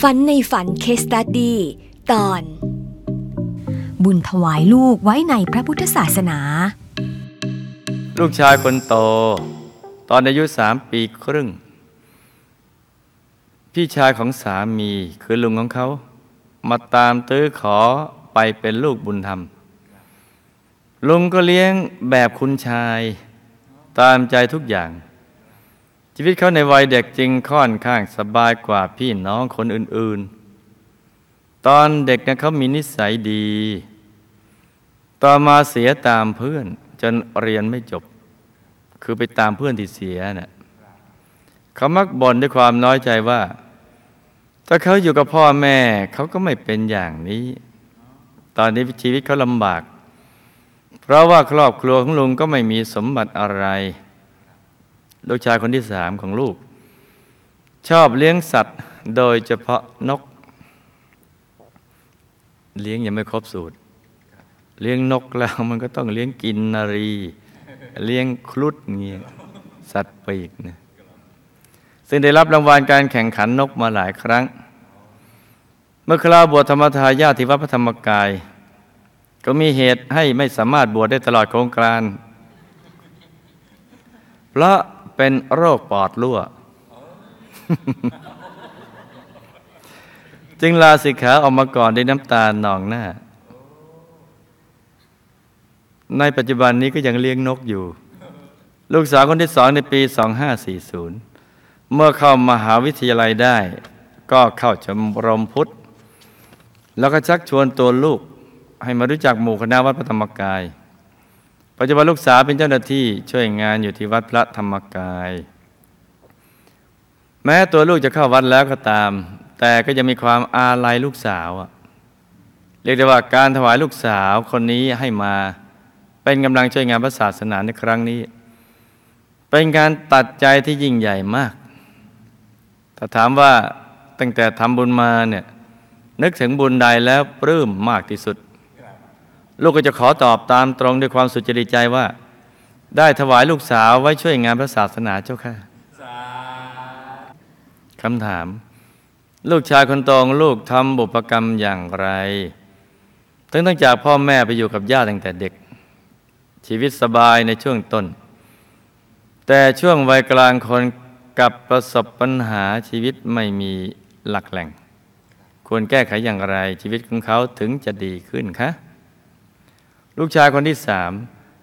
ฝันในฝันเคสตัดดี้ตอน บุญถวายลูกไว้ในพระพุทธศาสนา ลูกชายคนโต ตอนอายุสามปีครึ่ง พี่ชายของสามีคือลุงของเขา มาตามตื้อขอไปเป็นลูกบุญธรรม ลุงก็เลี้ยงแบบคุณชาย ตามใจทุกอย่าง ชีวิตเขาในวัยเด็กจริงค่อนข้างสบายกว่าพี่น้องคนอื่น ๆ ตอนเด็กนะเขามีนิสัยดี ต่อมาเสียตามเพื่อนจนเรียนไม่จบ คือไปตามเพื่อนที่เสียนะ่ะเขามักบ่นด้วยความน้อยใจว่า ถ้าเขาอยู่กับพ่อแม่เขาก็ไม่เป็นอย่างนี้ ตอนนี้ชีวิตเขาลำบาก เพราะว่าครอบครัวของลุงก็ไม่มีสมบัติอะไร ลูกชายคนที่สามของลูก ชอบเลี้ยงสัตว์โดยเฉพาะนก เลี้ยงยังไม่ครบสูตร เลี้ยงนกแล้วมันก็ต้องเลี้ยงกินนารี เลี้ยงครุฑเงี้ยสัตว์ปีกนะซึ่งได้รับรางวัลการแข่งขันนกมาหลายครั้ง เมื่อคราวบวชธรรมทายาททิวัพระธรรมกาย ก็มีเหตุให้ไม่สามารถบวชได้ตลอดโครงการ เพราะ เป็นโรคปอดรั่ว จึงลาสิกขาออกมาก่อนด้วยน้ำตาหนองหน้า ในปัจจุบันนี้ก็ยังเลี้ยงนกอยู่ ลูกสาวคนที่สองในปี 2540 เมื่อเข้ามหาวิทยาลัยได้ ก็เข้าชมรมพุทธ แล้วก็ชักชวนตัวลูกให้มารู้จักหมู่คณะวัดพระธรรมกาย ปัจจุบันลูกสาวเป็นเจ้าหน้าที่ช่วยงานอยู่ที่วัดพระธรรมกาย แม้ตัวลูกจะเข้าวัดแล้วก็ตาม แต่ก็จะมีความอาลัยลูกสาวเรียกได้ว่าการถวายลูกสาวคนนี้ให้มาเป็นกำลังช่วยงานพระศาสนาในครั้งนี้ เป็นการตัดใจที่ยิ่งใหญ่มาก ถ้าถามว่าตั้งแต่ทำบุญมาเนี่ยนึกถึงบุญใดแล้วปลื้มมากที่สุด ลูกก็จะขอตอบตามตรงด้วยความสุจริตใจว่า ได้ถวายลูกสาวไว้ช่วยงานพระศาสนาเจ้าค่ะคำถาม ลูกชายคนโตของลูกทำบุพกรรมอย่างไรทั้งตั้งจากพ่อแม่ไปอยู่กับย่าตั้งแต่เด็ก ชีวิตสบายในช่วงต้น แต่ช่วงวัยกลางคนกับประสบปัญหาชีวิตไม่มีหลักแหล่ง ควรแก้ไขอย่างไรชีวิตของเขาถึงจะดีขึ้นคะ ลูกชายคนที่สาม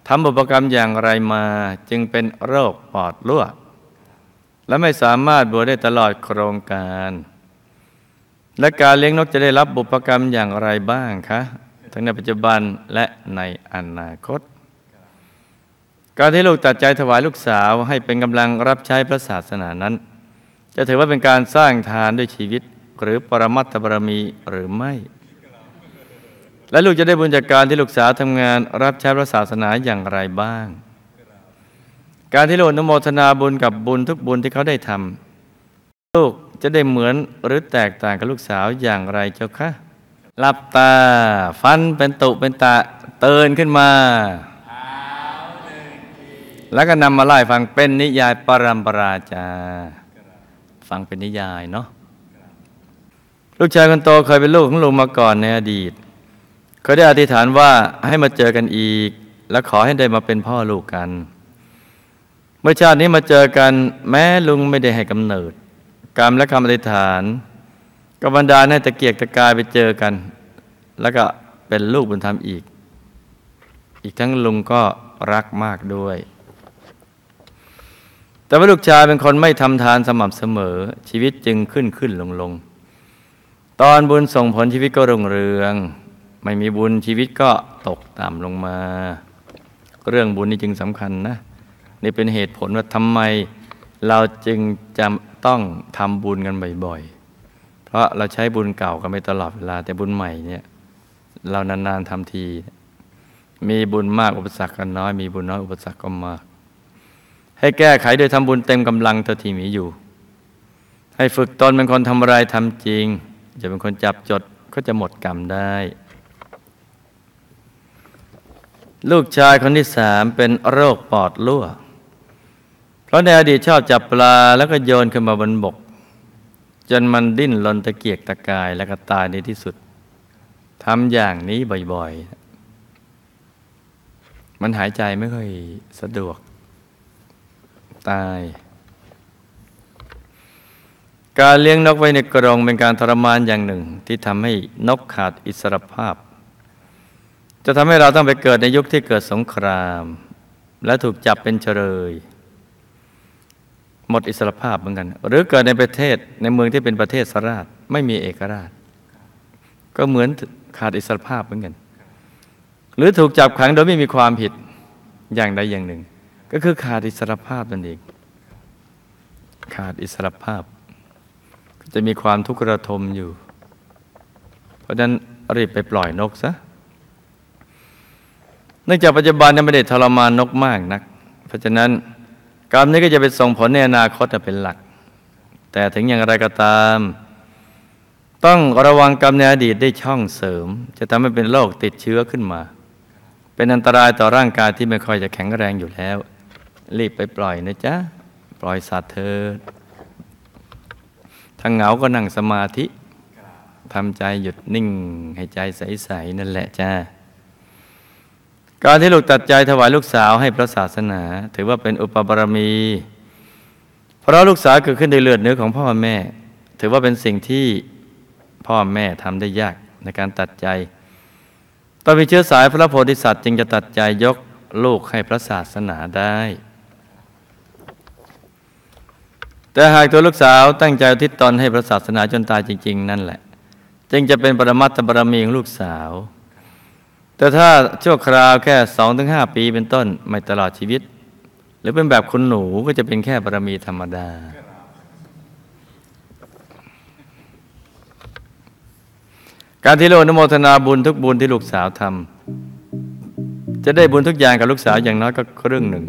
ทำบุพกรรมอย่างไรมาจึงเป็นโรคปอดรั่วและไม่สามารถบวชได้ตลอดโครงการ และการเลี้ยงนกจะได้รับบุพกรรมอย่างไรบ้างคะ ทั้งในปัจจุบันและในอนาคต การที่ลูกตัดใจถวายลูกสาวให้เป็นกำลังรับใช้พระศาสนานั้น จะถือว่าเป็นการสร้างทานด้วยชีวิตหรือปรมัตถบารมีหรือไม่ และลูกจะได้บุญจากการที่ลูกสาวทำงานรับใช้พระศาสนาอย่างไรบ้าง การที่ลูกนโมทนาบุญกับบุญทุกบุญที่เขาได้ทำลูกจะได้เหมือนหรือแตกต่างกับลูกสาวอย่างไรเจ้าคะหลับตา ฟันเป็นตุเป็นตาเตือนขึ้นมา แล้วก็นำมาไล่ฟังเป็นนิยายปรัมปราจา ฟังเป็นนิยายเนาะลูกชายคนโตเคยเป็นลูกของลุงมาก่อนในอดีต เขาได้อธิษฐานว่าให้มาเจอกันอีก และขอให้ได้มาเป็นพ่อลูกกัน เมื่อชาตินี้มาเจอกันแม้ลุงไม่ได้ให้กำเนิด กรรมและคำอธิษฐานก็บันดาให้ตะเกียกตะกายไปเจอกัน แล้วก็เป็นลูกบุญธรรมอีก อีกทั้งลุงก็รักมากด้วย แต่ว่าลูกชายเป็นคนไม่ทำทานสม่ำเสมอ ชีวิตจึงขึ้นขึ้นลงลงตอนบุญส่งผลชีวิตก็รุ่งเรือง ไม่มีบุญชีวิตก็ตกต่ำลงมา เรื่องบุญนี่จึงสำคัญนะ นี่เป็นเหตุผลว่าทำไม เราจึงจำต้องทำบุญกันบ่อยๆ เพราะเราใช้บุญเก่ากันไปตลอดเวลาแต่บุญใหม่เนี่ย เรานานๆทำที มีบุญมากอุปสรรคก็น้อย มีบุญน้อยอุปสรรคก็มาก ให้แก้ไขโดยทำบุญเต็มกำลังเท่าที่มีอยู่ ให้ฝึกตนเป็นคนทำอะไรทำจริง จะเป็นคนจับจดก็จะหมดกรรมได้ ลูกชายคนที่สามเป็นโรคปอดรั่ว เพราะในอดีตชอบจับปลาแล้วก็โยนขึ้นมาบนบก จนมันดิ้นรนตะเกียกตะกายและก็ตายในที่สุดทำอย่างนี้บ่อยๆ มันหายใจไม่ค่อยสะดวก ตาย การเลี้ยงนกไว้ในกรงเป็นการทรมานอย่างหนึ่ง ที่ทำให้นกขาดอิสรภาพ จะทำให้เราต้องไปเกิดในยุคที่เกิดสงคราม และถูกจับเป็นเฉลยหมดอิสรภาพเหมือนกัน หรือเกิดในประเทศในเมืองที่เป็นประเทศสราช ไม่มีเอกราช ก็เหมือนขาดอิสรภาพเหมือนกัน หรือถูกจับขังโดยไม่มีความผิดอย่างใดอย่างหนึ่ง ก็คือขาดอิสรภาพนั่นเองขาดอิสรภาพ จะมีความทุกข์ระทมอยู่ เพราะฉะนั้นรีบไปปล่อยนกซะ นื่องจากปัจจุบันนั้นไม่ได้ทรมานนกมากนัก เพราะฉะนั้นกรรมนี้ก็จะไปส่งผลในอนาคตเป็นหลัก แต่ถึงอย่างไรก็ตาม ต้องระวังกรรมในอดีตได้ช่องเสริม จะทำให้เป็นโรคติดเชื้อขึ้นมา เป็นอันตรายต่อร่างกายที่ไม่ค่อยจะแข็งแรงอยู่แล้ว รีบไปปล่อยนะจ๊ะ ปล่อยสัตว์เธอถ้าเหงาก็นั่งสมาธิทำใจหยุดนิ่งให้ใจใส ๆ นั่นแหละจ้า การที่ลูกตัดใจถวายลูกสาวให้พระศาสนา ถือว่าเป็นอุปบารมี เพราะลูกสาวเกิดขึ้นในเลือดเนื้อของพ่อแม่ ถือว่าเป็นสิ่งที่พ่อแม่ทำได้ยากในการตัดใจต้องมีเชื้อสายพระโพธิสัตว์จึงจะตัดใจยกลูกให้พระศาสนาได้ แต่หากตัวลูกสาวตั้งใจทิศตนให้พระศาสนาจนตายจริง ๆ นั่นแหละ จึงจะเป็นปรมัตถบารมีของลูกสาว แต่ถ้าชั่วคราวแค่สองถึงห้าปีเป็นต้นไม่ตลอดชีวิต หรือเป็นแบบคุณหนูก็จะเป็นแค่บารมีธรรมดา การที่โลกนโมทนาบุญทุกบุญที่ลูกสาวทำจะได้บุญทุกอย่างกับลูกสาวอย่างน้อยก็ครึ่งหนึ่ง